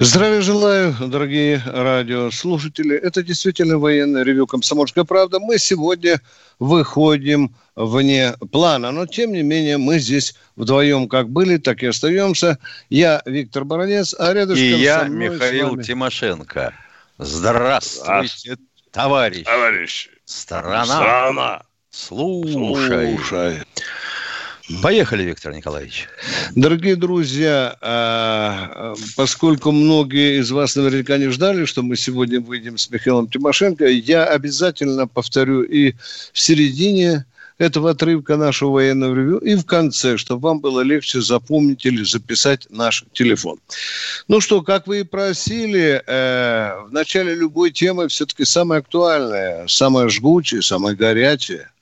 Здравия желаю, дорогие радиослушатели. Это действительно военное ревю «Комсомольская правда». Мы сегодня выходим вне плана, но тем не менее мы здесь вдвоем как были, так и остаемся. Я Виктор Баранец, а рядышком И я Михаил вами... Тимошенко. Здравствуйте, товарищ. Товарищ, Страна. страна, Слушай. слушай. Поехали, Виктор Николаевич. Дорогие друзья, а, поскольку многие из вас наверняка не ждали, что мы сегодня выйдем с Михаилом Тимошенко, я обязательно повторю и в середине этого отрывка нашего военного ревю и в конце, чтобы вам было легче запомнить или записать наш телефон. Ну что, как вы и просили, э, в начале любой темы все-таки самое актуальное, самое жгучее, самое горячее –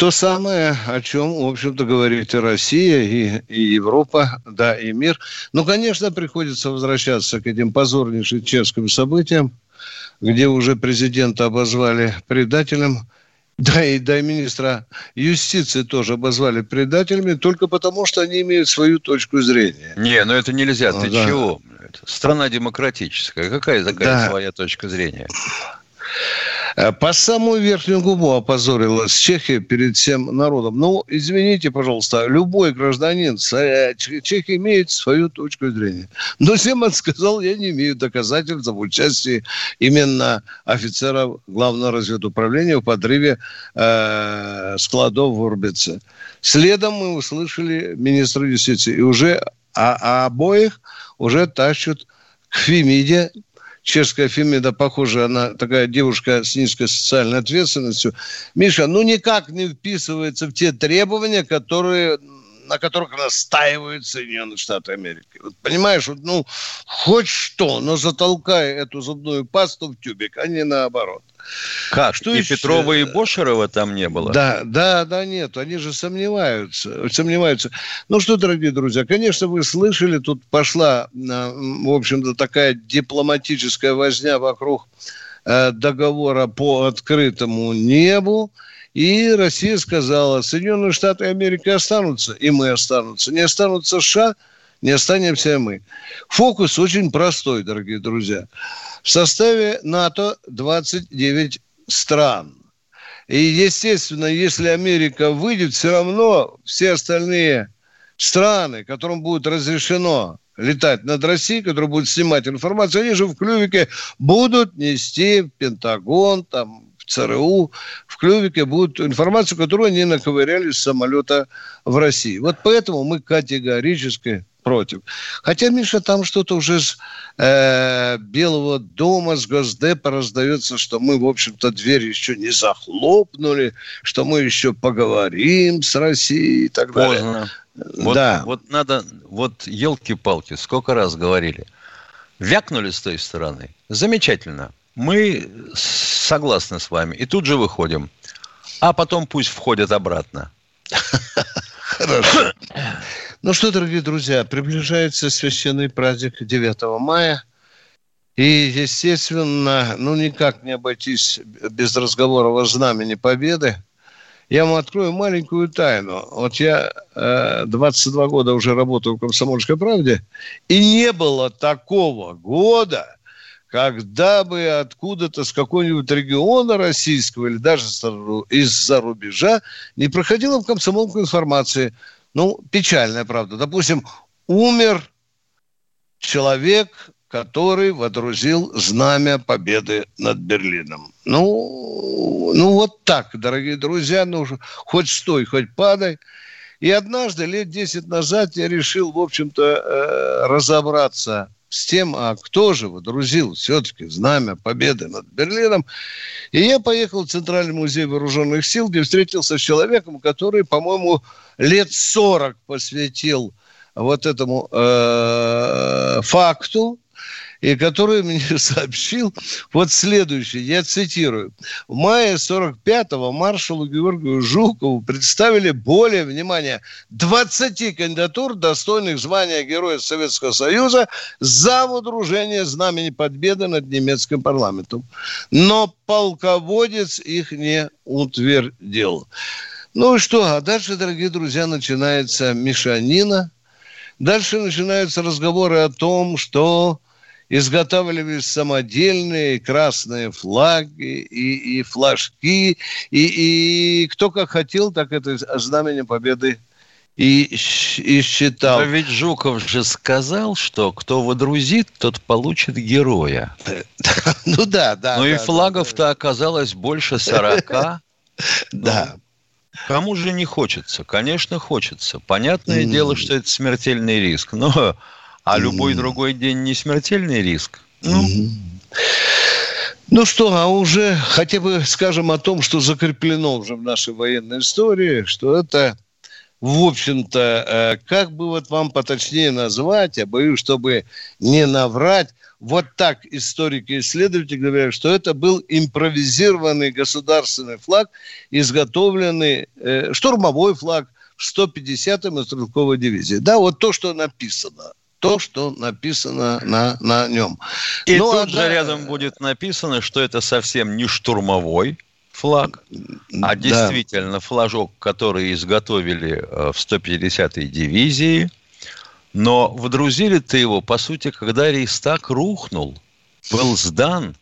то самое, о чем, в общем-то, говорит и Россия, и, и Европа, да, и мир. Ну, конечно, приходится возвращаться к этим позорнейшим чешским событиям, где уже президента обозвали предателем, да и, да и министра юстиции тоже обозвали предателями, только потому, что они имеют свою точку зрения. Не, ну это нельзя. Ты Ну, да. чего? Страна демократическая. Какая такая Да. своя точка зрения? Э, По самую верхнюю губу опозорилась Чехия перед всем народом. Ну, извините, пожалуйста, любой гражданин э, Ч- Чехии имеет свою точку зрения. Но Земан сказал, я не имею доказательств об участии именно офицеров Главного разведуправления в подрыве э, складов в Урбице. Следом мы услышали министра юстиции. И уже а, а обоих уже тащат к Фемиде, чешская Фемида, похоже, она такая девушка с низкой социальной ответственностью. Миша, ну никак не вписывается в те требования, которые на которых настаивают Соединенные Штаты Америки. Вот понимаешь, вот, ну, хоть что, но затолкай эту зубную пасту в тюбик, а не наоборот. Как? Что и еще? Петрова, и Бошерова там не было? Да, да, да, нет, они же сомневаются, сомневаются. Ну что, дорогие друзья, конечно, вы слышали, тут пошла, м, в общем-то, такая дипломатическая возня вокруг э, договора по открытому небу. И Россия сказала, Соединенные Штаты Америки останутся, и мы останутся. Не останутся США, не останемся мы. Фокус очень простой, дорогие друзья. В составе НАТО 29 стран. И, естественно, если Америка выйдет, все равно все остальные страны, которым будет разрешено летать над Россией, которые будут снимать информацию, они же в клювике будут нести в Пентагон, там, в ЦРУ, в клювике будут информацию, которую они наковыряли с самолета в России. Вот поэтому мы категорически против. Хотя, Миша, там что-то уже с э, Белого дома, с Госдепа раздается, что мы, в общем-то, дверь еще не захлопнули, что мы еще поговорим с Россией и так далее. Поздно. Вот, да. вот надо, вот елки-палки, сколько раз говорили. Вякнули с той стороны. Замечательно. Мы согласны с вами. И тут же выходим. А потом пусть входят обратно. Хорошо. Ну что, дорогие друзья, приближается священный праздник 9 мая. И, естественно, ну никак не обойтись без разговора о знамени Победы. Я вам открою маленькую тайну. Вот я э, 22 года уже работаю в «Комсомольской правде», и не было такого года, когда бы откуда-то с какого-нибудь региона российского или даже из-за рубежа не проходила в комсомолку информации. Ну, печальная правда. Допустим, умер человек, который водрузил знамя победы над Берлином. Ну, ну вот так, дорогие друзья, ну, хоть стой, хоть падай. И однажды, лет 10 назад, я решил, в общем-то, э, разобраться с тем, а кто же водрузил все-таки знамя победы над Берлином. И я поехал в Центральный музей вооруженных сил, где встретился с человеком, который, по-моему, лет 40 посвятил вот этому э, факту, и который мне сообщил вот следующее, я цитирую. В мае 45-го маршалу Георгию Жукову представили более, внимание, 20 кандидатур, достойных звания Героя Советского Союза за водружение знамени победы над немецким парламентом. Но полководец их не утвердил. Ну и что? А дальше, дорогие друзья, начинается мешанина. Дальше начинаются разговоры о том, что изготавливались самодельные красные флаги и, и флажки, и, и кто как хотел, так это знамение победы и, и считал. Но ведь Жуков же сказал, что кто водрузит, тот получит героя. Ну да, да. Ну и флагов-то оказалось больше сорока. Да. Кому же не хочется? Конечно, хочется. Понятное дело, что это смертельный риск. Но а любой другой день не смертельный риск. Ну, ну. Что, а уже хотя бы скажем о том, что закреплено уже в нашей военной истории, что это, в общем-то, э, как бы вот вам поточнее назвать, я боюсь, чтобы не наврать, вот так историки и исследователи говорят, что это был импровизированный государственный флаг, изготовленный, э, штурмовой флаг в 150-й стрелковой дивизии. Да, вот то, что написано то, что написано на, на нем. И ну, тут а, же да, рядом будет написано, что это совсем не штурмовой флаг, а действительно да. флажок, который изготовили э, в 150-й дивизии, но водрузили-то его, по сути, когда Рейстаг рухнул, был сдан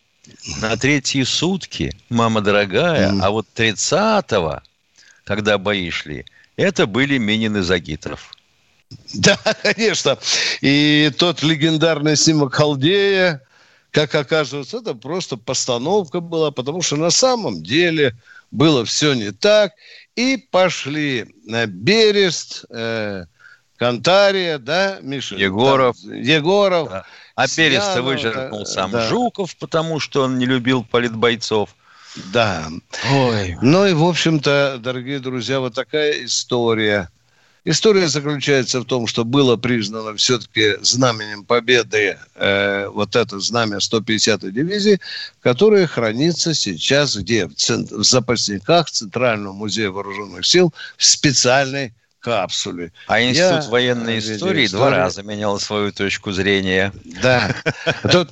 на третьи сутки, мама дорогая, mm. а вот 30-го, когда бои шли, это были Минин и Загитров. Да, конечно. И тот легендарный снимок Халдея, как оказывается, это просто постановка была, потому что на самом деле было все не так. И пошли на Берест, э, Кантария, да, Миша? Егоров. Там, Егоров. Да. А Береста выжеркнул да, сам да. Жуков, потому что он не любил политбойцов. Да. Ой. Ну и, в общем-то, дорогие друзья, вот такая история – История заключается в том, что было признано все-таки знаменем победы э, вот это знамя 150-й дивизии, которое хранится сейчас где? В, цент... в запасниках Центрального музея вооруженных сил в специальной капсуле. А Институт Я, военной истории, истории два раза менял свою точку зрения. Да. Тут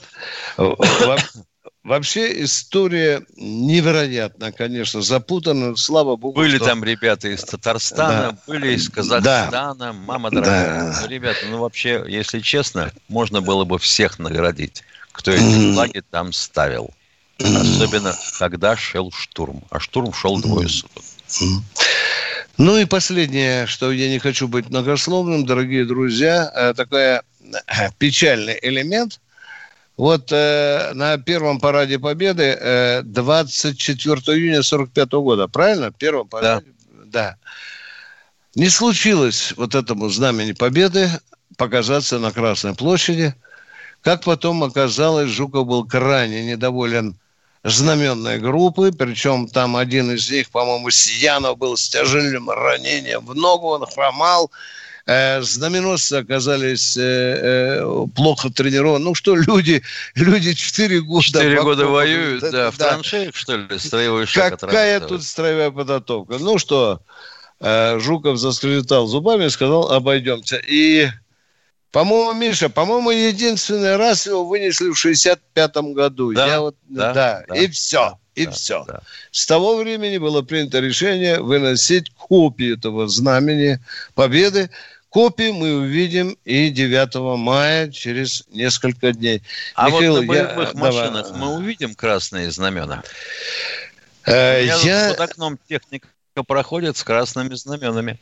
Вообще история невероятно, конечно, запутана. Слава богу. Были что... там ребята из Татарстана, да. были из Казахстана, да. мама дорогая. Да. Ну, ребята, ну вообще, если честно, можно было бы всех наградить, кто эти флаги там ставил. Особенно, когда шел штурм. А штурм шел двое суток. Ну и последнее, что я не хочу быть многословным, дорогие друзья, э, такой э, печальный элемент – вот э, на первом параде Победы э, 24 июня 45 года, правильно? Первом параде. Да. да. Не случилось вот этому знамени Победы показаться на Красной площади. Как потом оказалось, Жуков был крайне недоволен знаменной группы, причем там один из них, по-моему, Сиянов был с тяжелым ранением в ногу, он хромал, знаменосцы оказались э, э, плохо тренированы. Ну что, люди, люди 4 года... 4 года воюют, да, да, в траншеях, что ли, строевой шаг Какая тут строевая подготовка? Ну что, э, Жуков заскрежетал зубами и сказал, обойдемся. И по-моему, Миша, по-моему, единственный раз его вынесли в 65-м году. Да, Я вот, да, да, да, и все, и да, все. Да. С того времени было принято решение выносить копии этого знамени победы Копии мы увидим и 9 мая, через несколько дней. А Михаил, вот на боевых я... машинах Давай. мы увидим красные знамена? Э, я... Под окном техника проходит с красными знаменами.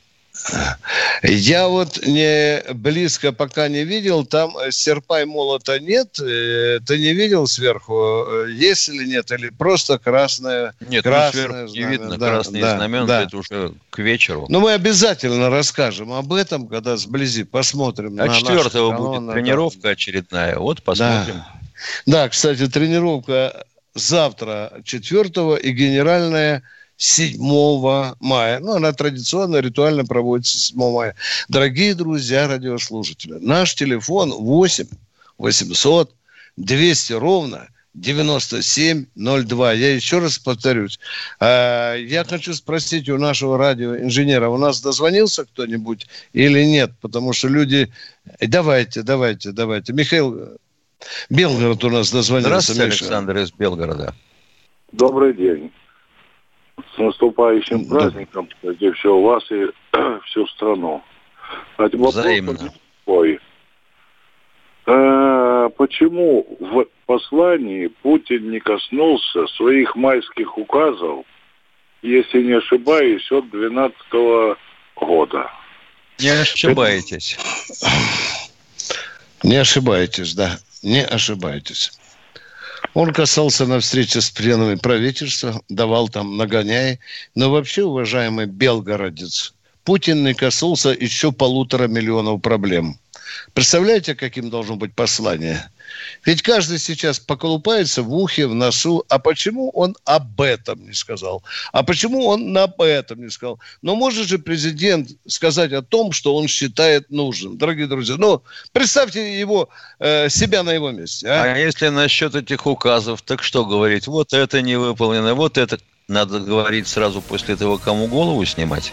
Я вот не близко пока не видел, там серпа и молота нет. Э, ты не видел сверху, э, есть или нет, или просто красное? Нет, ну, красное ну, сверху не видно да, красные да, знамена, да. это уже к вечеру. Но мы обязательно расскажем об этом, когда сблизи посмотрим. А четвертого будет тренировка да. очередная, вот посмотрим. Да. да, кстати, тренировка завтра четвертого и генеральная 7 мая. Ну, она традиционно, ритуально проводится 7 мая. Дорогие друзья радиослушатели, наш телефон 8 800 200 ровно 9702. Я еще раз повторюсь. А, я хочу спросить у нашего радиоинженера, у нас дозвонился кто-нибудь или нет? Потому что люди... Давайте, давайте, давайте. Михаил Белгород у нас дозвонился. Здравствуйте, Миша. Александр из Белгорода. Добрый день. С наступающим праздником, где все у вас и всю страну. Взаимно. Такой. А, почему в послании Путин не коснулся своих майских указов, если не ошибаюсь, от 12 года? Не ошибаетесь. Не ошибаетесь, да. Не ошибаетесь. Он касался на встрече с членами правительства, давал там нагоняй. Но вообще, уважаемый белгородец, Путин не коснулся еще полутора миллионов проблем – Представляете, каким должно быть послание? Ведь каждый сейчас поколупается в ухе, в носу. А почему он об этом не сказал? А почему он об этом не сказал? Но может же президент сказать о том, что он считает нужным. Дорогие друзья, ну, представьте его, э, себя на его месте. А? а если насчет этих указов, так что говорить? Вот это не выполнено, вот это... Надо говорить сразу после этого, кому голову снимать?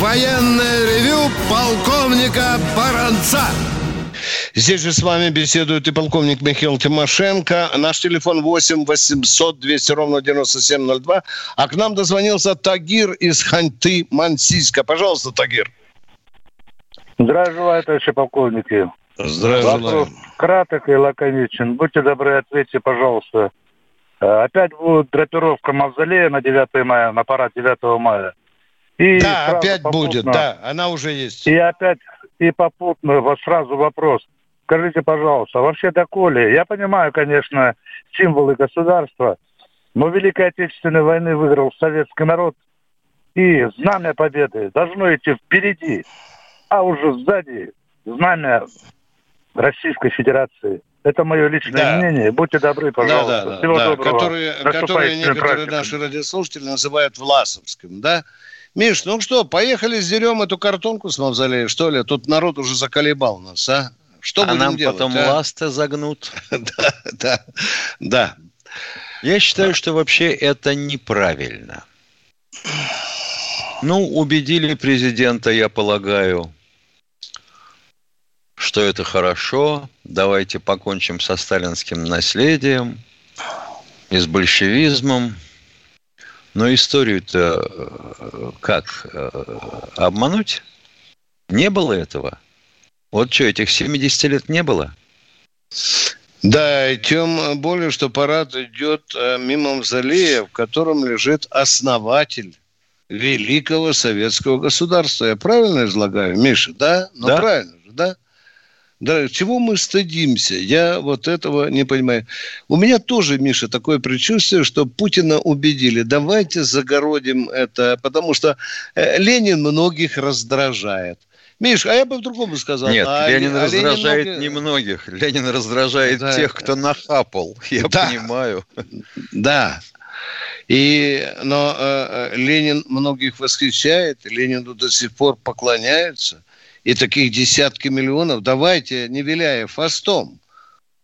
Военное ревю полковника Баранца. Здесь же с вами беседует и полковник Михаил Тимошенко. Наш телефон 8 800 200 ровно 9702. А к нам дозвонился Тагир из Ханты Мансийска. Пожалуйста, Тагир. Здравия желаю, товарищи полковники. Здравия Вопрос краток и лаконичен. Будьте добры, ответьте, пожалуйста. Э, опять будет драпировка мавзолея на 9 мая, на парад 9 мая. И да, опять попутно, будет, да, она уже есть. И опять, и попутно вот сразу вопрос. Скажите, пожалуйста, вообще доколе, я понимаю, конечно, символы государства, но Великой Отечественной войны выиграл советский народ, и знамя победы должно идти впереди, а уже сзади знамя Российской Федерации. Это мое личное да. мнение. Будьте добры, пожалуйста. Да, да, Всего да. доброго. Которые, которые некоторые праздником. наши радиослушатели называют Власовским, да? Миш, ну что, поехали сдерем эту картонку с мавзолея, что ли? Тут народ уже заколебал нас, а? Что а будем нам делать, потом а? ласты загнут. да, да, да. Я считаю, что вообще это неправильно. Ну, убедили президента, я полагаю, что это хорошо. Давайте покончим со сталинским наследием и с большевизмом. Но историю-то э, как? Э, обмануть? Не было этого. Вот что, этих 70 лет не было? Да, и тем более, что парад идет э, мимо мавзолея, в котором лежит основатель великого советского государства. Я правильно излагаю, Миша? Да? Ну, да. правильно же, да? Да, чего мы стыдимся? Я вот этого не понимаю. У меня тоже, Миша, такое предчувствие, что Путина убедили. Давайте загородим это, потому что э, Ленин многих раздражает. Миш, а я бы в-другому сказал. Нет, а, Ленин а раздражает Ленин... немногих. Ленин раздражает да. тех, кто нахапал. Я да. понимаю. Да. И, но э, Ленин многих восхищает, Ленину до сих пор поклоняются. И таких десятки миллионов. Давайте, не виляя фастом,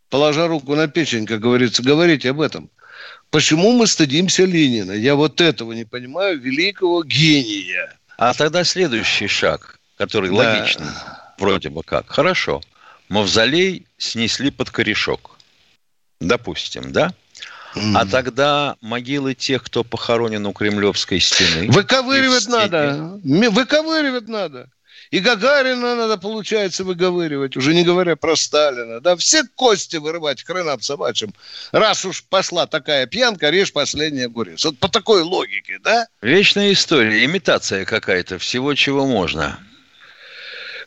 положа руку на печень, как говорится, говорите об этом. Почему мы стыдимся Ленина? Я вот этого не понимаю, великого гения. А тогда следующий шаг, который да. логичный, вроде бы как. Хорошо, мавзолей снесли под корешок. Допустим, да? Mm. А тогда могилы тех, кто похоронен у Кремлевской стены. Выковыривать надо. Выковыривать надо. И Гагарина надо, получается, выговаривать, уже не говоря про Сталина. Да, все кости вырывать хренам собачьим. Раз уж пошла такая пьянка, режь последний огурец. Вот по такой логике, да? Вечная история, имитация какая-то всего, чего можно.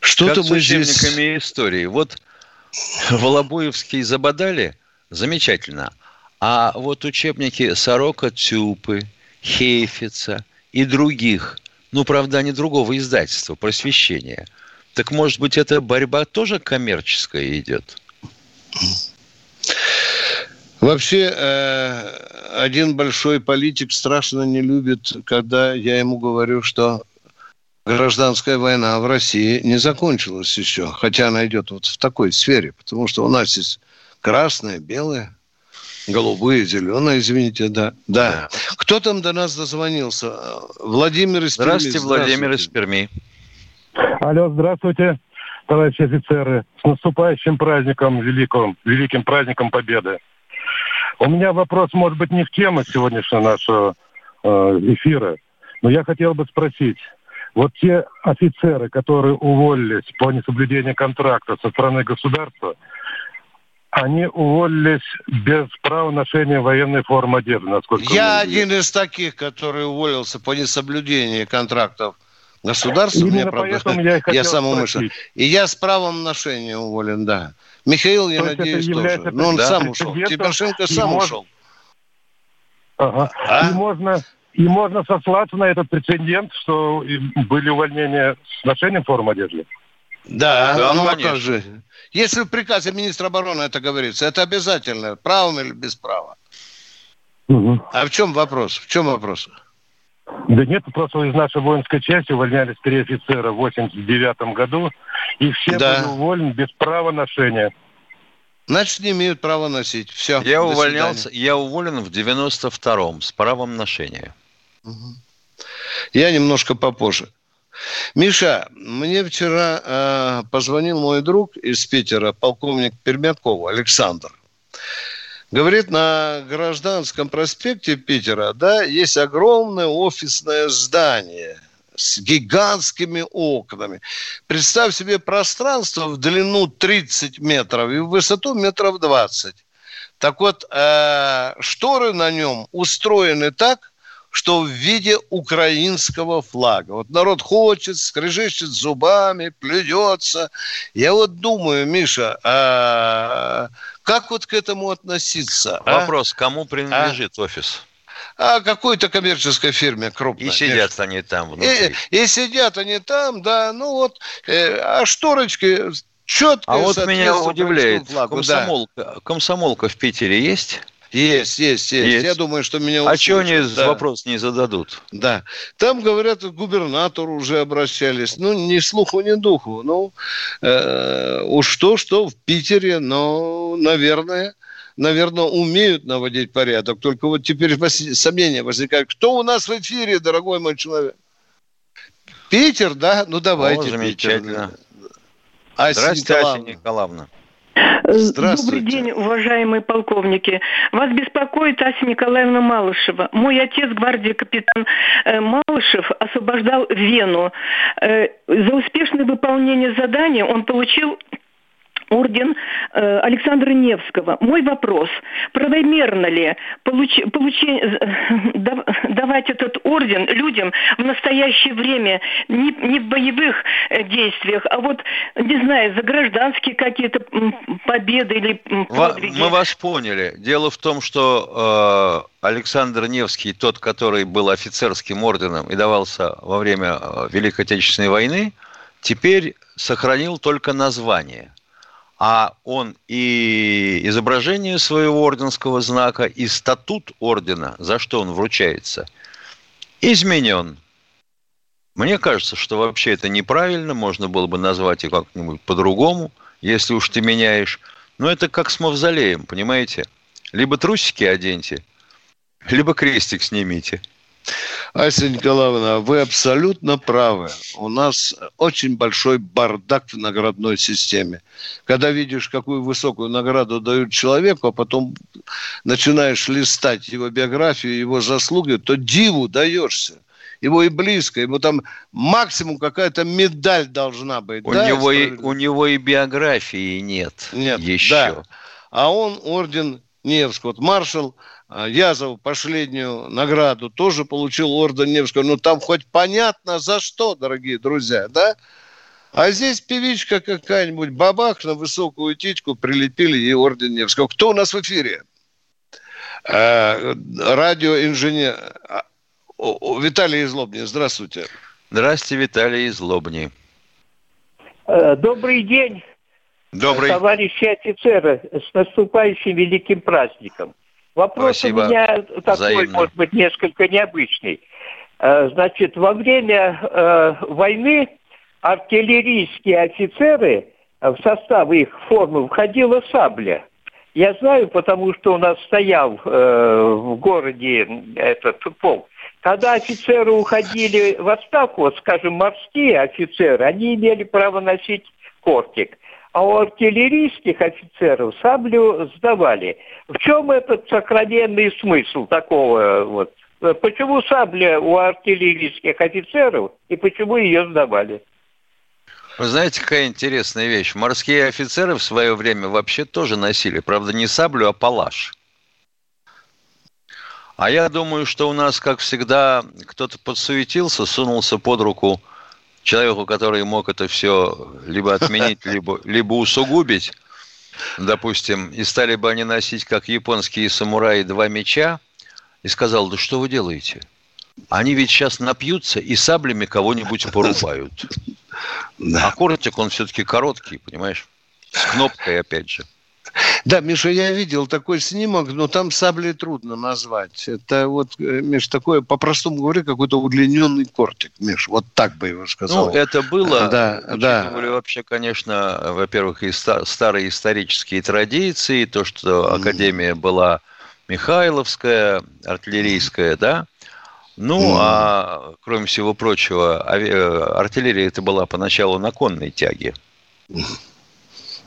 Что-то мы здесь... истории. Вот Волобуевские забодали, замечательно. А вот учебники Сорока Тюпы, Хейфица и других, ну, правда, они другого издательства, просвещения. Так, может быть, эта борьба тоже коммерческая идет? Вообще, э, один большой политик страшно не любит, когда я ему говорю, что гражданская война в России не закончилась еще, хотя она идет вот в такой сфере, потому что у нас есть красное, белое, Голубые, зеленые, извините, да. Да. Кто там до нас дозвонился? Владимир из Перми. Здравствуйте, Владимир из Перми. Алло, здравствуйте, товарищи офицеры. С наступающим праздником великим, великим праздником Победы. У меня вопрос, может быть, не в тему сегодняшнего нашего э, эфира, но я хотел бы спросить. Вот те офицеры, которые уволились по несоблюдению контракта со стороны государства, они уволились без права ношения военной формы одежды, насколько Я один из таких, который уволился по несоблюдению контрактов государства. Именно Мне, правда, я, я сам умышленно. И я с правом ношения уволен, да. Михаил, я То надеюсь, тоже. Но ну, он да, сам ушел. Тимошенко сам мож... ушел. Ага. А? И можно... И можно сослаться на этот прецедент, что были увольнения с ношением формы одежды. Да, да ну а как же. Если в приказе министра обороны это говорится, это обязательно, правом или без права. Угу. А в чем вопрос? В чем вопрос? Да нет, просто из нашей воинской части увольнялись три офицера в 89 году, и все да. были уволены без права ношения. Значит, не имеют права носить. Все. Я увольнялся, я уволен в 92-м с правом ношения. Угу. Я немножко попозже. Миша, мне вчера э, позвонил мой друг из Питера, полковник Пермяков Александр. Говорит, на Гражданском проспекте Питера, да, есть огромное офисное здание с гигантскими окнами. Представь себе пространство в длину 30 метров и в высоту метров 20. Так вот, э, шторы на нем устроены так, что в виде украинского флага. Вот народ хочет, скрежещет зубами, плюется. Я вот думаю, Миша, а как вот к этому относиться? А? Вопрос, а? кому принадлежит а? офис? а какой-то коммерческой фирме крупной. И сидят конечно. они там внутри. И, и сидят они там, да, ну вот, э, а шторочки четко. А вот меня удивляет, флагу, комсомолка, да. комсомолка в Питере есть? Есть, есть, есть, есть. Я думаю, что меня услышат. А что они да. вопрос не зададут? Да. Там, говорят, к губернатору уже обращались. Ну, ни слуху, ни духу. Ну, э, уж то, что в Питере, но, наверное, наверное, умеют наводить порядок. Только вот теперь сомнения возникают. Кто у нас в эфире, дорогой мой человек? Питер, да? Ну, давайте. О, замечательно. Питер. Ася Здравствуйте, Николаевна. Ася Николаевна. Добрый день, уважаемые полковники. Вас беспокоит Ася Николаевна Малышева. Мой отец, гвардии капитан э, Малышев, освобождал Вену. Э, за успешное выполнение задания он получил орден э, Александра Невского. Мой вопрос, правомерно ли получ, получи, э, давать этот орден людям в настоящее время не, не в боевых э, действиях, а вот, не знаю, за гражданские какие-то победы или подвиги? Мы вас поняли. Дело в том, что э, Александр Невский, тот, который был офицерским орденом и давался во время э, Великой Отечественной войны, теперь сохранил только название. А он и изображение своего орденского знака, и статут ордена, за что он вручается, изменен. Мне кажется, что вообще это неправильно, можно было бы назвать и как-нибудь по-другому, если уж ты меняешь. Но это как с мавзолеем, понимаете? Либо трусики оденьте, либо крестик снимите. Ася Николаевна, вы абсолютно правы. У нас очень большой бардак в наградной системе. Когда видишь, какую высокую награду дают человеку, а потом начинаешь листать его биографию, его заслуги, то диву даешься его и близко, ему там максимум какая-то медаль должна быть. У, да, него, и, у него и биографии нет. Нет, еще. Да. А он орден Невского. Вот маршал Язов последнюю награду тоже получил орден Невского. Ну, там хоть понятно за что, дорогие друзья, да? А здесь певичка какая-нибудь, бабах на высокую титьку прилепили ей орден Невского. Кто у нас в эфире? Э, радиоинженер а, Виталий Излобни. Здравствуйте. Здравствуйте, Виталий Излобни. Э, добрый день, Добрый. товарищи офицеры, с наступающим великим праздником. Вопрос Спасибо. у меня такой, Взаимно. может быть, несколько необычный. Э, значит, во время э, войны артиллерийские офицеры, э, в состав их формы входила сабля. Я знаю, потому что у нас стоял э, в городе этот полк. Когда офицеры уходили в отставку, вот, скажем, морские офицеры, они имели право носить кортик а у артиллерийских офицеров саблю сдавали. В чем этот сокровенный смысл такого вот? Почему сабля у артиллерийских офицеров и почему ее сдавали? Вы знаете, какая интересная вещь. Морские офицеры в свое время вообще тоже носили, правда, не саблю, а палаш. А я думаю, что у нас, как всегда, кто-то подсуетился, сунулся под руку человеку, который мог это все либо отменить, либо, либо усугубить, допустим, и стали бы они носить, как японские самураи, два меча, и сказал, да что вы делаете? Они ведь сейчас напьются и саблями кого-нибудь порубают. А кортик, он все-таки короткий, понимаешь? С кнопкой, опять же. Да, Миша, я видел такой снимок, но там сабли трудно назвать. Это вот, э, Миш, такое, по-простому говоря, какой-то удлиненный кортик, Миш, вот так бы его сказал. Ну, это было, да, да. вообще, конечно, во-первых, и старые исторические традиции, то, что Академия была Михайловская, артиллерийская, да, ну, mm. а кроме всего прочего, э, артиллерия это была поначалу на конной тяге.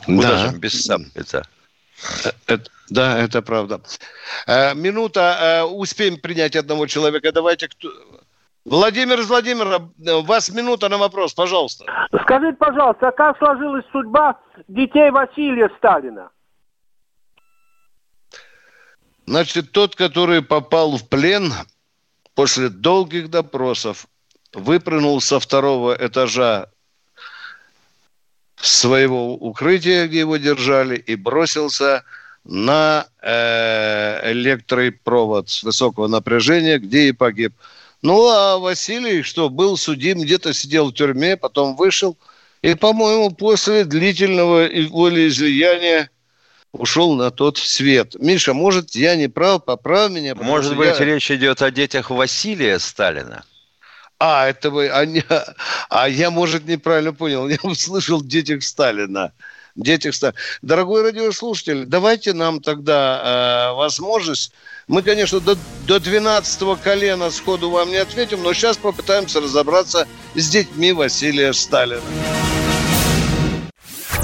Куда да. же без сабли-то? Это, да, это правда. Э, минута, э, успеем принять одного человека. Давайте кто... Владимир из Владимира, у вас минута на вопрос, пожалуйста. Скажите, пожалуйста, а как сложилась судьба детей Василия Сталина? Значит, тот, который попал в плен после долгих допросов, выпрыгнул со второго этажа своего укрытия, где его держали, и бросился на э, электропровод с высокого напряжения, где и погиб. Ну, а Василий, что, был судим, где-то сидел в тюрьме, потом вышел, и, по-моему, после длительного волеизлияния ушел на тот свет. Миша, может, я не прав, поправь меня. Может быть, я... речь идет о детях Василия Сталина? А, это вы, а, не, а я, может, неправильно понял. Я услышал детях Сталина. Детях Сталина. Дорогой радиослушатель, давайте нам тогда э, возможность. Мы, конечно, до, до 12 колена сходу вам не ответим, но сейчас попытаемся разобраться с детьми Василия Сталина.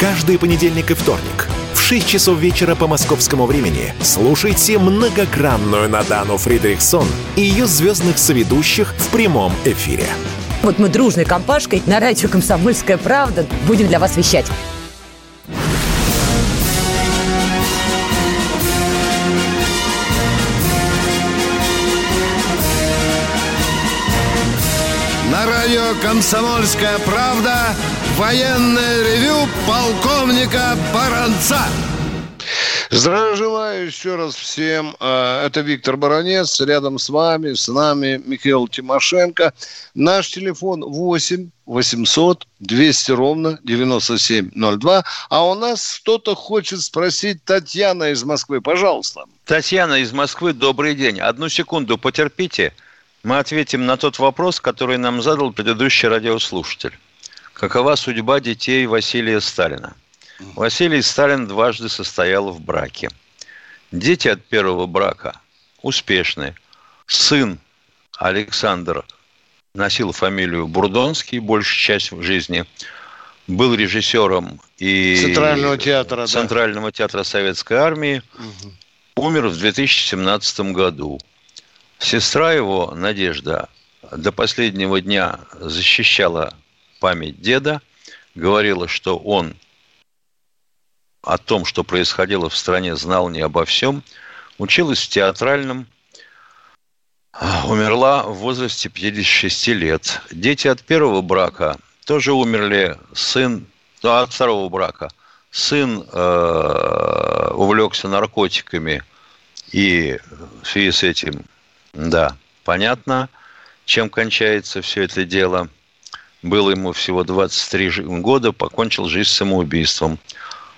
Каждый понедельник и вторник 6 часов вечера по московскому времени слушайте многогранную Надану Фридрихсон и ее звездных соведущих в прямом эфире. Вот мы дружной компашкой на радио «Комсомольская правда» будем для вас вещать. «Комсомольская правда» военное ревю полковника Баранца. Здравия желаю еще раз всем. А, это Виктор Баранец. Рядом с вами, с нами Михаил Тимошенко. Наш телефон 8 800 200 ровно 9702. А у нас кто-то хочет спросить Татьяна из Москвы. Пожалуйста. Татьяна из Москвы, добрый день. Одну секунду потерпите. Мы ответим на тот вопрос, который нам задал предыдущий радиослушатель. Какова судьба детей Василия Сталина? Василий Сталин дважды состоял в браке. Дети от первого брака успешные. Сын Александр носил фамилию Бурдонский большую часть жизни. Был режиссером и Центрального театра, Центрального да. театра Советской Армии. Угу. Умер в 2017 году. Сестра его, Надежда, до последнего дня защищала память деда, говорила, что он о том, что происходило в стране, знал не обо всем. Училась в театральном, умерла в возрасте 56 лет. Дети от первого брака тоже умерли. Сын, ну, от второго брака. Сын э, увлекся наркотиками и в связи с этим, да, понятно, чем кончается все это дело. Было ему всего 23 года, покончил жизнь самоубийством.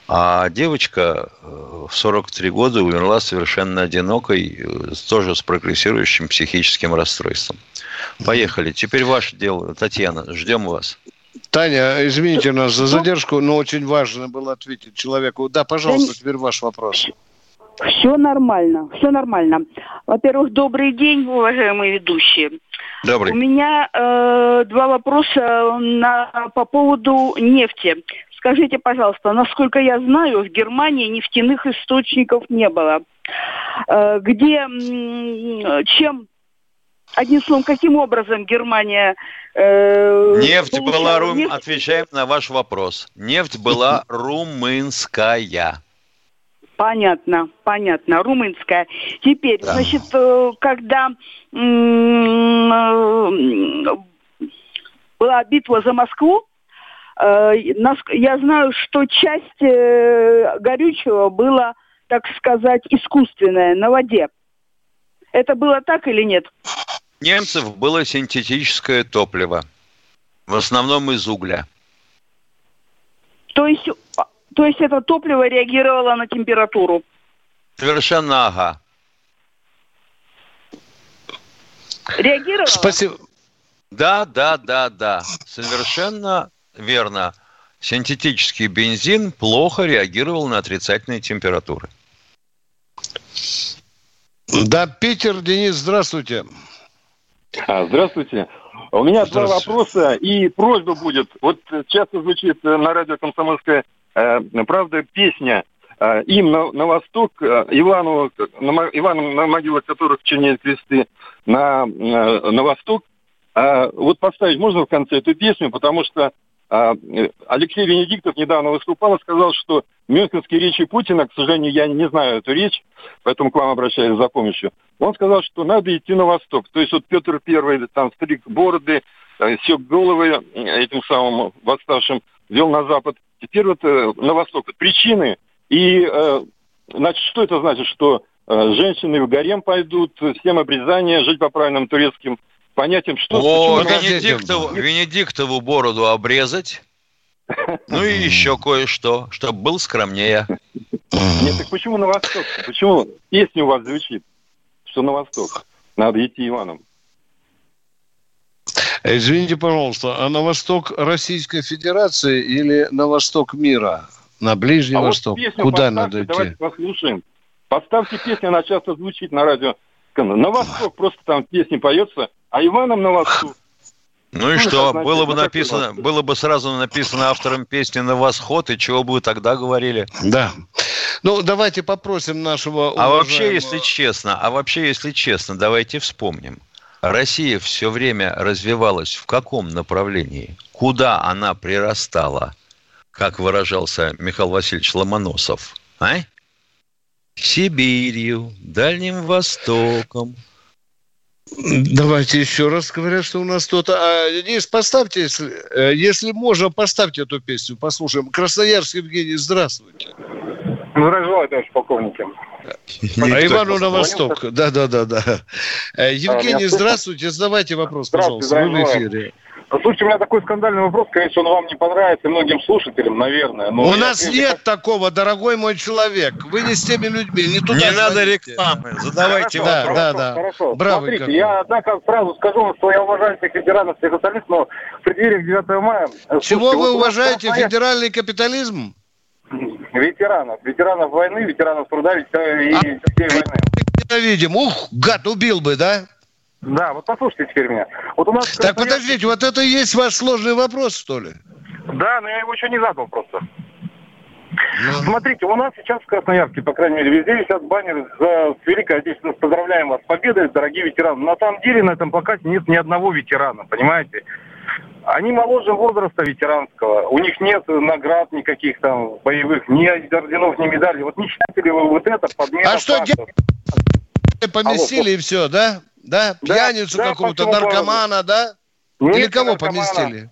А девочка э, в 43 года умерла совершенно одинокой, э, тоже с прогрессирующим психическим расстройством. Поехали. Теперь ваше дело, Татьяна. Ждем вас. Таня, извините нас за задержку, но очень важно было ответить человеку. Да, пожалуйста, теперь ваш вопрос. Все нормально, все нормально. Во-первых, добрый день, уважаемые ведущие. Добрый. У меня э, два вопроса на, по поводу нефти. Скажите, пожалуйста, насколько я знаю, в Германии нефтяных источников не было. Э, где, чем, одним словом, каким образом Германия... Э, Нефть была, рум... нефть? отвечаем на ваш вопрос. Нефть была румынская. Понятно, понятно, румынская. Теперь, да. значит, э, когда была битва за Москву, Э, я знаю, что часть э, горючего была, так сказать, искусственная, на воде. Это было так или нет? Немцев было синтетическое топливо. В основном из угля. То есть, то есть это топливо реагировало на температуру? Совершенно ага. Реагировало? Спасибо. Да, да, да, да. Совершенно верно, синтетический бензин плохо реагировал на отрицательные температуры. Да, Питер, Денис, здравствуйте. А, здравствуйте. У меня два вопроса и просьба будет. Вот часто звучит на радио «Комсомольская правда» песня э, им на, на восток, э, Ивану, на, Ивану, на могилах которых чернеют кресты, на, э, на восток. Вот поставить можно в конце эту песню, потому что Алексей Венедиктов недавно выступал и сказал, что мюнхенские речи Путина, к сожалению, я не знаю эту речь, поэтому к вам обращаюсь за помощью. Он сказал, что надо идти на восток. То есть вот Петр Первый там стриг бороды, э, сек головы этим самым восставшим, вел на запад. Теперь вот э, на восток. Причины и, э, значит, что это значит, что женщины в гарем пойдут, всем обрезание, жить по правильным турецким понятием, что... О, Венедиктову, Венедиктову бороду обрезать. Ну и еще кое-что, чтобы был скромнее. Нет, так почему на восток? Почему песня у вас звучит, что на восток? Надо идти Иваном. Извините, пожалуйста, а на восток Российской Федерации или на восток мира? На Ближний а Восток? Вот Куда надо идти? Давайте послушаем. Поставьте песню, она часто звучит на радио. На восток просто там песни поется – а Иваном на восток. Ну и ну, что, было бы написано, было бы сразу написано автором песни на восход, и чего бы вы тогда говорили? Да. Ну, давайте попросим нашего уважаемого... А вообще, если честно, а вообще, если честно, давайте вспомним. Россия все время развивалась в каком направлении? Куда она прирастала, как выражался Михаил Васильевич Ломоносов? А? Сибирью, Дальним Востоком, Давайте еще раз говорят, что у нас кто-то... А, Денис, поставьте, если, э, если можно, поставьте эту песню, послушаем. Красноярск Евгений, здравствуйте. Здравия желаю, товарищ полковник. А Ивану на восток. Да, да, да, да. Евгений, здравствуйте. Задавайте вопрос, пожалуйста. Вы в эфире. Слушайте, у меня такой скандальный вопрос, конечно, он вам не понравится, многим слушателям, наверное. Но у нас прежде... нет такого, дорогой мой человек. Вы не с теми людьми, не туда Не звоните. надо рекламы, задавайте хорошо, вопрос. Да, да, Хорошо, Браво Смотрите, какой. я, однако, сразу скажу, что я уважаю всех ветеранов, всех остальных, но в преддверии 9 мая... Чего слушайте, вы вот уважаете? Моя... Федеральный капитализм? Ветеранов. Ветеранов войны, ветеранов труда и а, детей войны. Ненавидим. Ух, гад, убил бы, да? Да, вот послушайте теперь меня. Вот у нас так подождите, вот это и есть ваш сложный вопрос, что ли? Да, но я его еще не задал просто. Ну... Смотрите, у нас сейчас в Красноярске, по крайней мере, везде висят баннеры за Великой Отечественной. Поздравляем вас с победой, дорогие ветераны. На самом деле на этом плакате нет ни одного ветерана, понимаете? Они моложе возраста ветеранского. У них нет наград никаких там боевых, ни орденов, ни медалей. Вот не считаете ли вы вот это подмена А что поместили Алло, и все, да? Да? Пьяницу да, какого-то, наркомана, да? Нет, Или кого наркомана. поместили?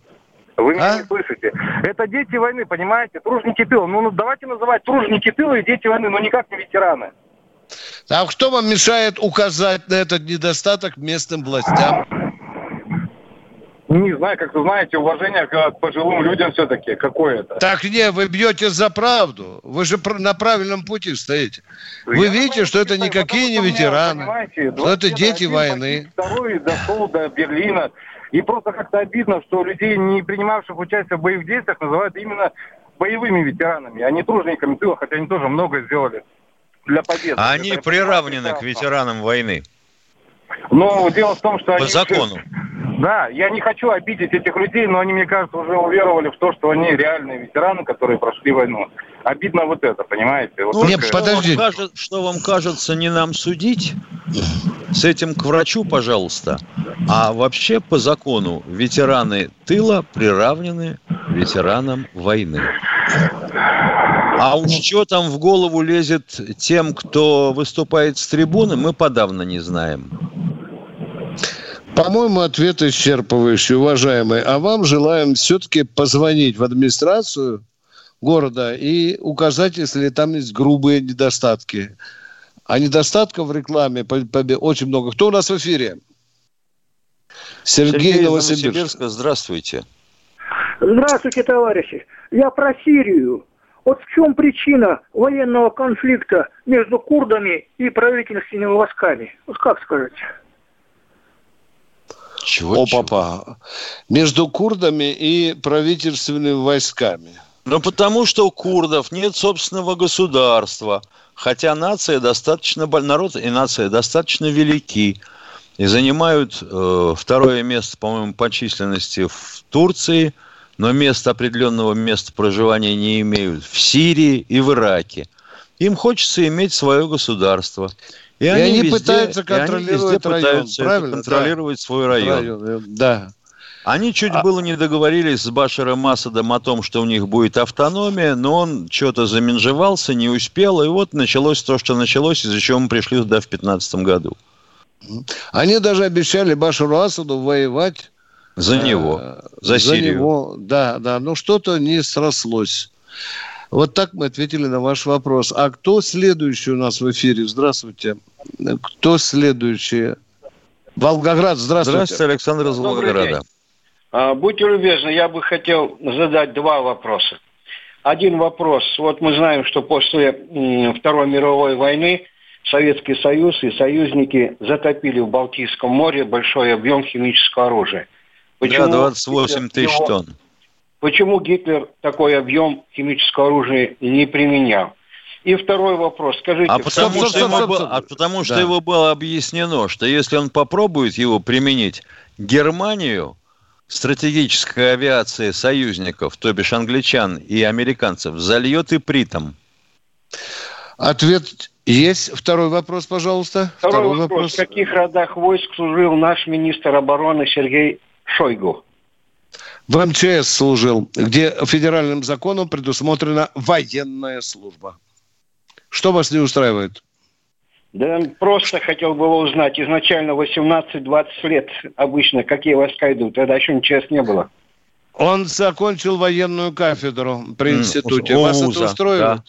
Вы меня а? не слышите. Это дети войны, понимаете? Тружники тыла. Ну, ну, давайте называть тружники тыла и дети войны, но никак не ветераны. А кто вам мешает указать на этот недостаток местным властям? Не знаю, как вы знаете, уважение к пожилым людям все-таки какое это. Так не, вы бьете за правду. Вы же на правильном пути стоите. Вы Я видите, что это никакие не ветераны, что это дети войны. Второй дошел до Берлина. И просто как-то обидно, что людей, не принимавших участие в боевых действиях, называют именно боевыми ветеранами, а не тружениками тыла, хотя они тоже много сделали для победы. А они приравнены к ветеранам войны. Но дело в том, что... По они... закону. Да, я не хочу обидеть этих людей, но они, мне кажется, уже уверовали в то, что они реальные ветераны, которые прошли войну. Обидно вот это, понимаете? Вот ну, Нет, это... подожди. Что вам, кажется, что вам кажется, не нам судить? С этим к врачу, пожалуйста. А вообще по закону ветераны тыла приравнены ветеранам войны. А уж что там в голову лезет тем, кто выступает с трибуны, мы подавно не знаем. По-моему, ответ исчерпывающий, уважаемый. А вам желаем все-таки позвонить в администрацию города и указать, если там есть грубые недостатки. А недостатков в рекламе очень много. Кто у нас в эфире? Сергей, Сергей Новосибирск. Новосибирска. Здравствуйте. Здравствуйте, товарищи. Я про Сирию. Вот в чем причина военного конфликта между курдами и правительственными войсками? Вот как скажете? Чего, О, чего? папа. Между курдами и правительственными войсками. Ну, потому что у курдов нет собственного государства, хотя нация достаточно, народ и нация достаточно велики и занимают э, второе место, по-моему, по численности в Турции, но места определенного места проживания не имеют в Сирии и в Ираке. Им хочется иметь свое государство. И, и они, они везде, пытаются контролировать район, пытаются правильно? контролировать да. свой район. район. Э, да. Они чуть а... было не договорились с Башаром Асадом о том, что у них будет автономия, но он что-то заменжевался, не успел, и вот началось то, что началось, из-за чего мы пришли туда в 2015 году. Они даже обещали Башару Асаду воевать за э, него, за, за Сирию. Него, да, да, но что-то не срослось. Вот так мы ответили на ваш вопрос. А кто следующий у нас в эфире? Здравствуйте. Кто следующий? Волгоград, здравствуйте. Здравствуйте, Александр из Волгограда. А, будьте любезны, я бы хотел задать два вопроса. Один вопрос. Вот мы знаем, что после Второй мировой войны Советский Союз и союзники затопили в Балтийском море большой объем химического оружия. Почему да, 28 тысяч его... тонн. Почему Гитлер такой объем химического оружия не применял? И второй вопрос. Скажите... А потому, что, ему было, а потому что да. его было объяснено, что если он попробует его применить, Германию стратегическая авиация союзников, то бишь англичан и американцев, зальет и притом. Ответ есть. Второй вопрос, пожалуйста. Второй, Второй вопрос. вопрос. В каких родах войск служил наш министр обороны Сергей Шойгу? В МЧС служил, где федеральным законом предусмотрена военная служба. Что вас не устраивает? Да просто хотел бы узнать. Изначально 18-20 лет обычно какие войска идут. Тогда еще ничего не было. Он закончил военную кафедру при институте. О, Вас это устроит? Да.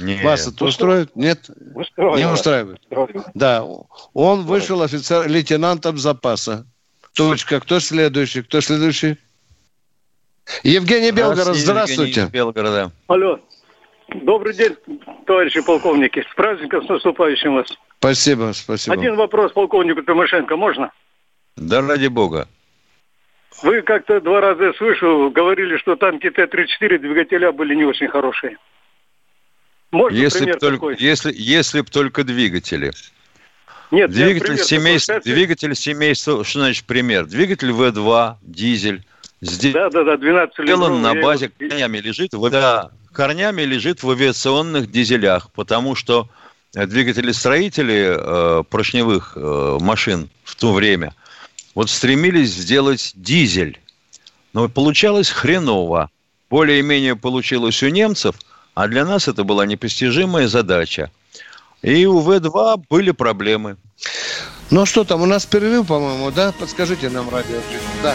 Нет. Вас это устроит? Нет? Устроит. Не устраивает? Устроит. Да. Он вышел офицер, лейтенантом запаса. Точка. Кто следующий? Кто следующий? Евгений Белгород, здравствуйте. Евгений Белгорода. Алло. Добрый день, товарищи полковники. С праздником, с наступающим вас. Спасибо, спасибо. Один вопрос полковнику Тимошенко, можно? Да ради бога. Вы как-то два раза, я слышу, говорили, что танки Т-34 двигателя были не очень хорошие. Можно если пример только, такой? Если, если б только двигатели. Нет, двигатель семейства, двигатель семейства, что значит пример? Двигатель В2, дизель. Да, да, да, 12 Сделан на базе, корнями лежит, в, да, корнями лежит в авиационных дизелях, потому что двигатели-строители э, поршневых э, машин в то время вот стремились сделать дизель. Но получалось хреново. Более-менее получилось у немцев – а для нас это была непостижимая задача. И у В-2 были проблемы. Ну что там, у нас перерыв, по-моему, да? Подскажите нам, радио. Да.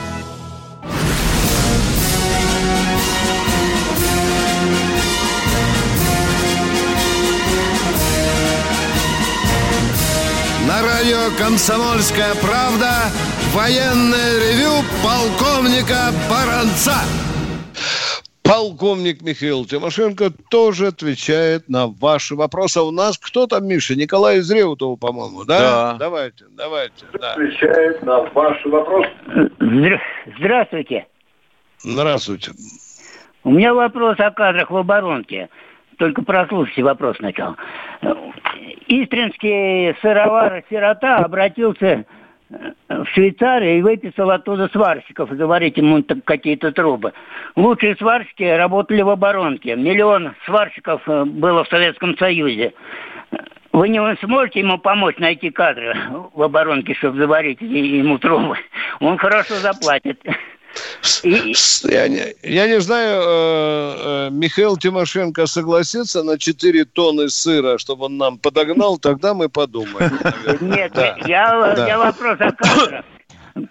«Комсомольская правда» военное ревю полковника Баранца. Полковник Михаил Тимошенко тоже отвечает на ваши вопросы. А у нас кто там, Миша? Николай из Реутова, по-моему, да? Да. Давайте, давайте. Да. Отвечает на ваши вопросы. Здравствуйте. Здравствуйте. У меня вопрос о кадрах в оборонке. Только прослушайте вопрос сначала. Истринский сыровар «Сирота» обратился в Швейцарии и выписал оттуда сварщиков заварить ему какие-то трубы. Лучшие сварщики работали в оборонке. Миллион сварщиков э, было в Советском Союзе. Вы не сможете ему помочь найти кадры в оборонке, чтобы заварить ему трубы? Он хорошо заплатит. Я не, я не знаю, э, э, Михаил Тимошенко согласится на 4 тонны сыра, чтобы он нам подогнал, тогда мы подумаем. Нет, я, вопрос о кадрах.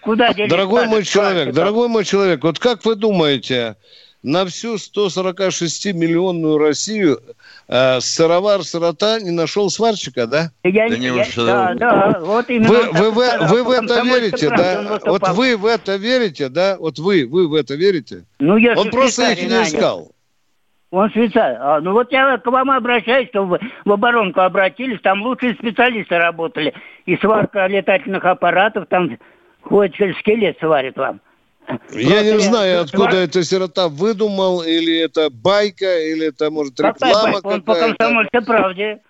Куда Дорогой мой человек, дорогой мой человек, вот как вы думаете, на всю 146-миллионную Россию э, сыровар сырота не нашел сварщика, да? Я, да, не я, да, да, вот именно. Вы, вы, вы, вы в это верите, да? Вот вы в это верите, да? Вот вы, вы в это верите? Ну, я Он просто их не искал. Он швейцар. А, ну вот я к вам обращаюсь, что вы в оборонку обратились, там лучшие специалисты работали. И сварка летательных аппаратов, там хоть скелет сварит вам. Я не знаю, откуда эта сирота выдумал, или это байка, или это, может, реклама какая-то. Он по комсомольской правде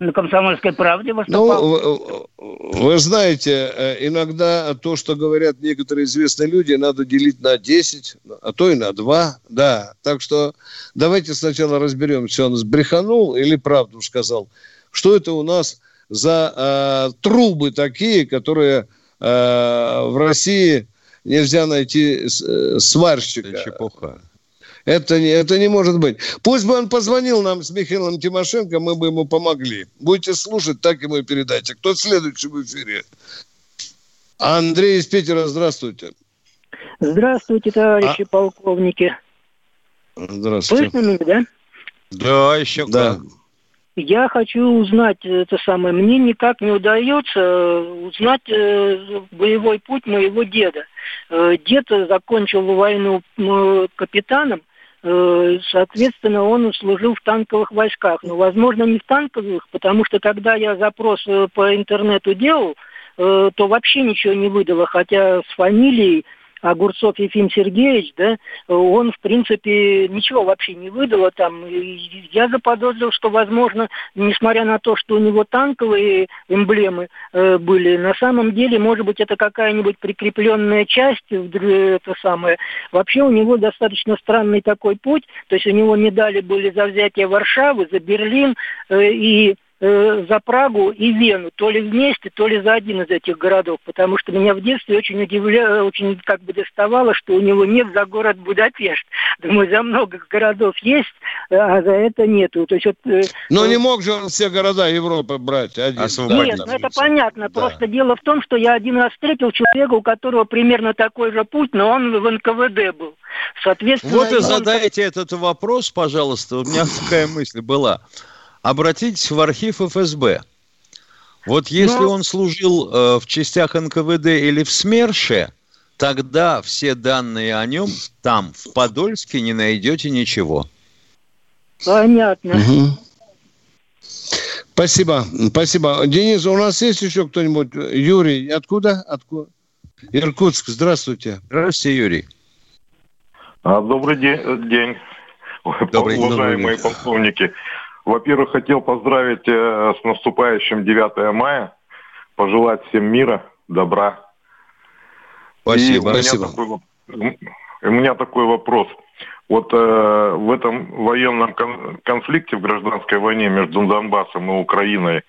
на «Комсомольской правде» выступал. Ну, вы знаете, э, иногда то, что говорят некоторые известные люди, надо делить на 10, а то и на 2, да. Так что давайте сначала разберемся, он сбреханул или правду сказал. Что это у нас за э, трубы такие, которые э, в России нельзя найти э, сварщика. Это чепуха. Это не, это не может быть. Пусть бы он позвонил нам с Михаилом Тимошенко, мы бы ему помогли. Будете слушать, так ему и передайте. Кто следующий в эфире? Андрей из Питера, здравствуйте. Здравствуйте, товарищи а... полковники. Здравствуйте. Слышно меня, да? Да, еще да. Я хочу узнать это самое. Мне никак не удается узнать боевой путь моего деда. Дед закончил войну капитаном, Соответственно, он служил в танковых войсках. Но, возможно, не в танковых, потому что когда я запрос по интернету делал, то вообще ничего не выдало, хотя с фамилией Огурцов Ефим Сергеевич, да, он, в принципе, ничего вообще не выдал там. Я заподозрил, что, возможно, несмотря на то, что у него танковые эмблемы э, были, на самом деле, может быть, это какая-нибудь прикрепленная часть, это самое. Вообще у него достаточно странный такой путь, то есть у него медали были за взятие Варшавы, за Берлин э, и э, за Прагу и Вену, то ли вместе, то ли за один из этих городов, потому что меня в детстве очень удивляло, очень как бы доставало, что у него нет за город Будапешт. Думаю, за много городов есть, а за это нету. То есть, вот, э, Но э, не мог же он все города Европы брать один. Нет, ну это понятно. Да. Просто дело в том, что я один раз встретил человека, у которого примерно такой же путь, но он в НКВД был. Соответственно, вот и он... задайте этот вопрос, пожалуйста. У меня такая мысль была обратитесь в архив ФСБ. Вот если Но... он служил э, в частях НКВД или в СМЕРШе, тогда все данные о нем там, в Подольске, не найдете ничего. Понятно. Угу. Спасибо, спасибо. Денис, у нас есть еще кто-нибудь? Юрий, откуда? Откуда? Иркутск, здравствуйте. Здравствуйте, Юрий. А, добрый день, день. Добрый, уважаемые добрый. полковники. Во-первых, хотел поздравить э, с наступающим 9 мая, пожелать всем мира, добра. Спасибо, и спасибо. Такой, у меня такой вопрос. Вот э, в этом военном кон- конфликте, в гражданской войне между Донбассом и Украиной,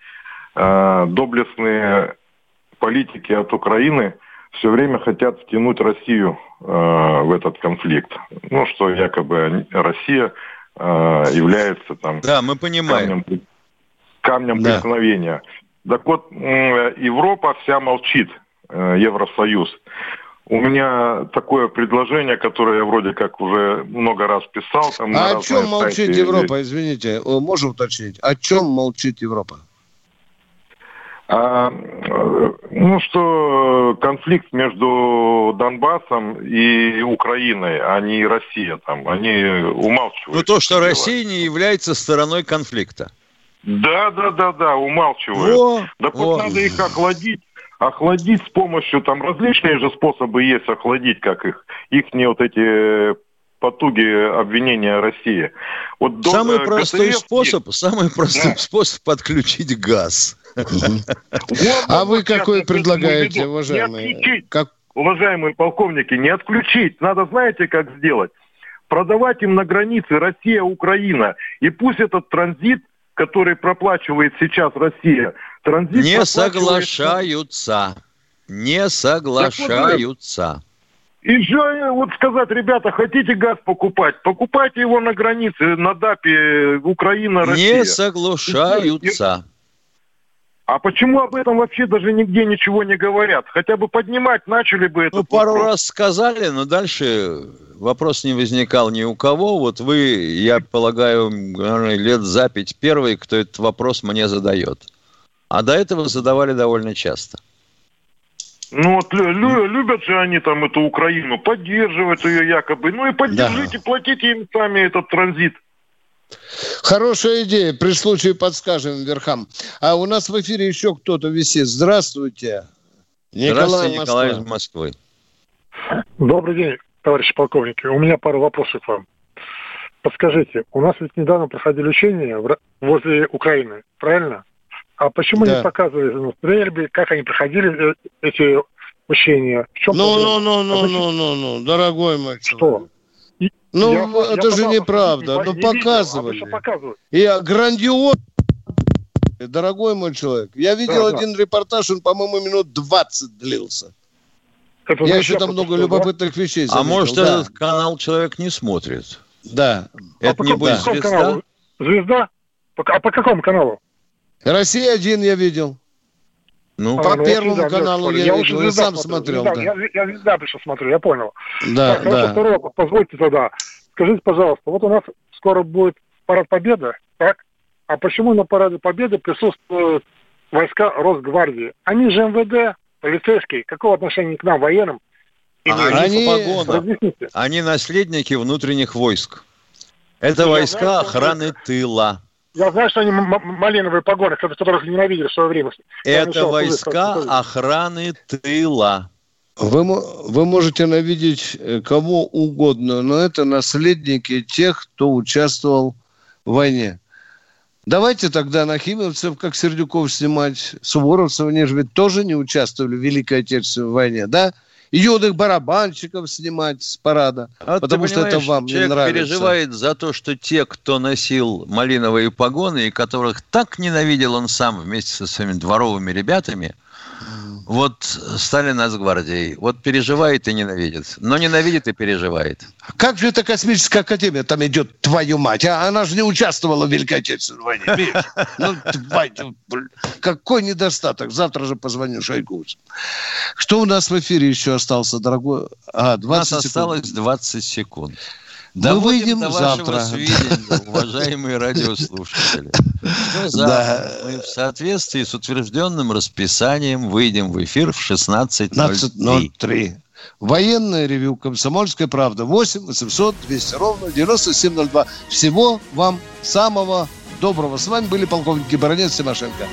э, доблестные политики от Украины все время хотят втянуть Россию э, в этот конфликт. Ну, что якобы Россия э, является там да, мы понимаем. камнем, камнем да. преткновения. Так вот, э, Европа вся молчит, э, Евросоюз. У меня такое предложение, которое я вроде как уже много раз писал. Там, а о чем молчит сайте... Европа, извините, можем уточнить? О чем молчит Европа? А, ну, что конфликт между Донбассом и Украиной, а не Россия там, они умалчивают. Ну, то, что Россия не является стороной конфликта. Да, да, да, да, умалчивают. О, так вот надо их охладить, охладить с помощью, там различные же способы есть охладить, как их, их не вот эти потуги обвинения России. Вот самый до, простой ГТФ... способ, самый простой да. способ подключить газ. А вы какой предлагаете, уважаемые? Уважаемые полковники, не отключить. Надо, знаете, как сделать? Продавать им на границе Россия-Украина. И пусть этот транзит, который проплачивает сейчас Россия, транзит Не соглашаются. Не соглашаются. И что вот сказать, ребята, хотите газ покупать? Покупайте его на границе, на ДАПе Украина-Россия. Не соглашаются. А почему об этом вообще даже нигде ничего не говорят? Хотя бы поднимать начали бы это. Ну, пару вопрос. раз сказали, но дальше вопрос не возникал ни у кого. Вот вы, я полагаю, лет за пять первый, кто этот вопрос мне задает. А до этого задавали довольно часто. Ну вот лю- любят же они там эту Украину, поддерживать ее якобы. Ну и поддержите, да. платите им сами этот транзит. Хорошая идея. При случае подскажем верхам. А у нас в эфире еще кто-то висит. Здравствуйте. Николай Здравствуйте, Николай из Москвы. Добрый день, товарищи полковники. У меня пару вопросов к вам. Подскажите, у нас ведь недавно проходили учения возле Украины, правильно? А почему да. не показывали ну, стрельбы, как они проходили э, эти учения? В чем ну, ну, ну, ну, ну, ну, ну, дорогой мой человек. Что? Ну, я, это я же неправда. Не, ну, показывали. Видел, а И грандиоз дорогой мой человек. Я видел да, один да. репортаж, он, по-моему, минут 20 длился. Это я еще там много любопытных да? вещей заметил. А может, да. этот канал человек не смотрит? Да. Это а не будет звезда? Каналу? Звезда? А по какому каналу? Россия-1 я видел. Ну, а, по ну, первому да, каналу я, я видел, я сам смотрел. Да. Я, я звезда больше смотрю, я понял. Да, так, да. Второй позвольте тогда. Скажите, пожалуйста, вот у нас скоро будет парад Победы, так? а почему на параде Победы присутствуют войска Росгвардии? Они же МВД, полицейские. Какого отношения к нам, военным? А они, они, они наследники внутренних войск. Это ну, войска охраны тыла. Я знаю, что они малиновые погоны, которых ненавидели в свое время. Это войска охраны тыла. Вы, вы можете навидеть э, кого угодно, но это наследники тех, кто участвовал в войне. Давайте тогда нахимовцев, как Сердюков, снимать. Суворовцев, они же ведь тоже не участвовали в Великой Отечественной войне, да? Юных барабанщиков снимать с парада, а потому что это вам не нравится. переживает за то, что те, кто носил малиновые погоны, и которых так ненавидел он сам вместе со своими дворовыми ребятами – вот стали Нацгвардией. Вот переживает и ненавидит. Но ненавидит и переживает. Как же эта космическая академия там идет, твою мать? А она же не участвовала в Великой Отечественной войне. Ну, твою, какой недостаток. Завтра же позвоню Шойгу. Что у нас в эфире еще остался, дорогой? А, 20 у нас секунд. осталось 20 секунд. Да Мы выйдем до завтра. Сведения, уважаемые радиослушатели. Что завтра да. мы в соответствии с утвержденным расписанием выйдем в эфир в 16.03. Военное ревю «Комсомольская правда». 8 800 200 ровно 9702. Всего вам самого доброго. С вами были полковники Баранец Тимошенко.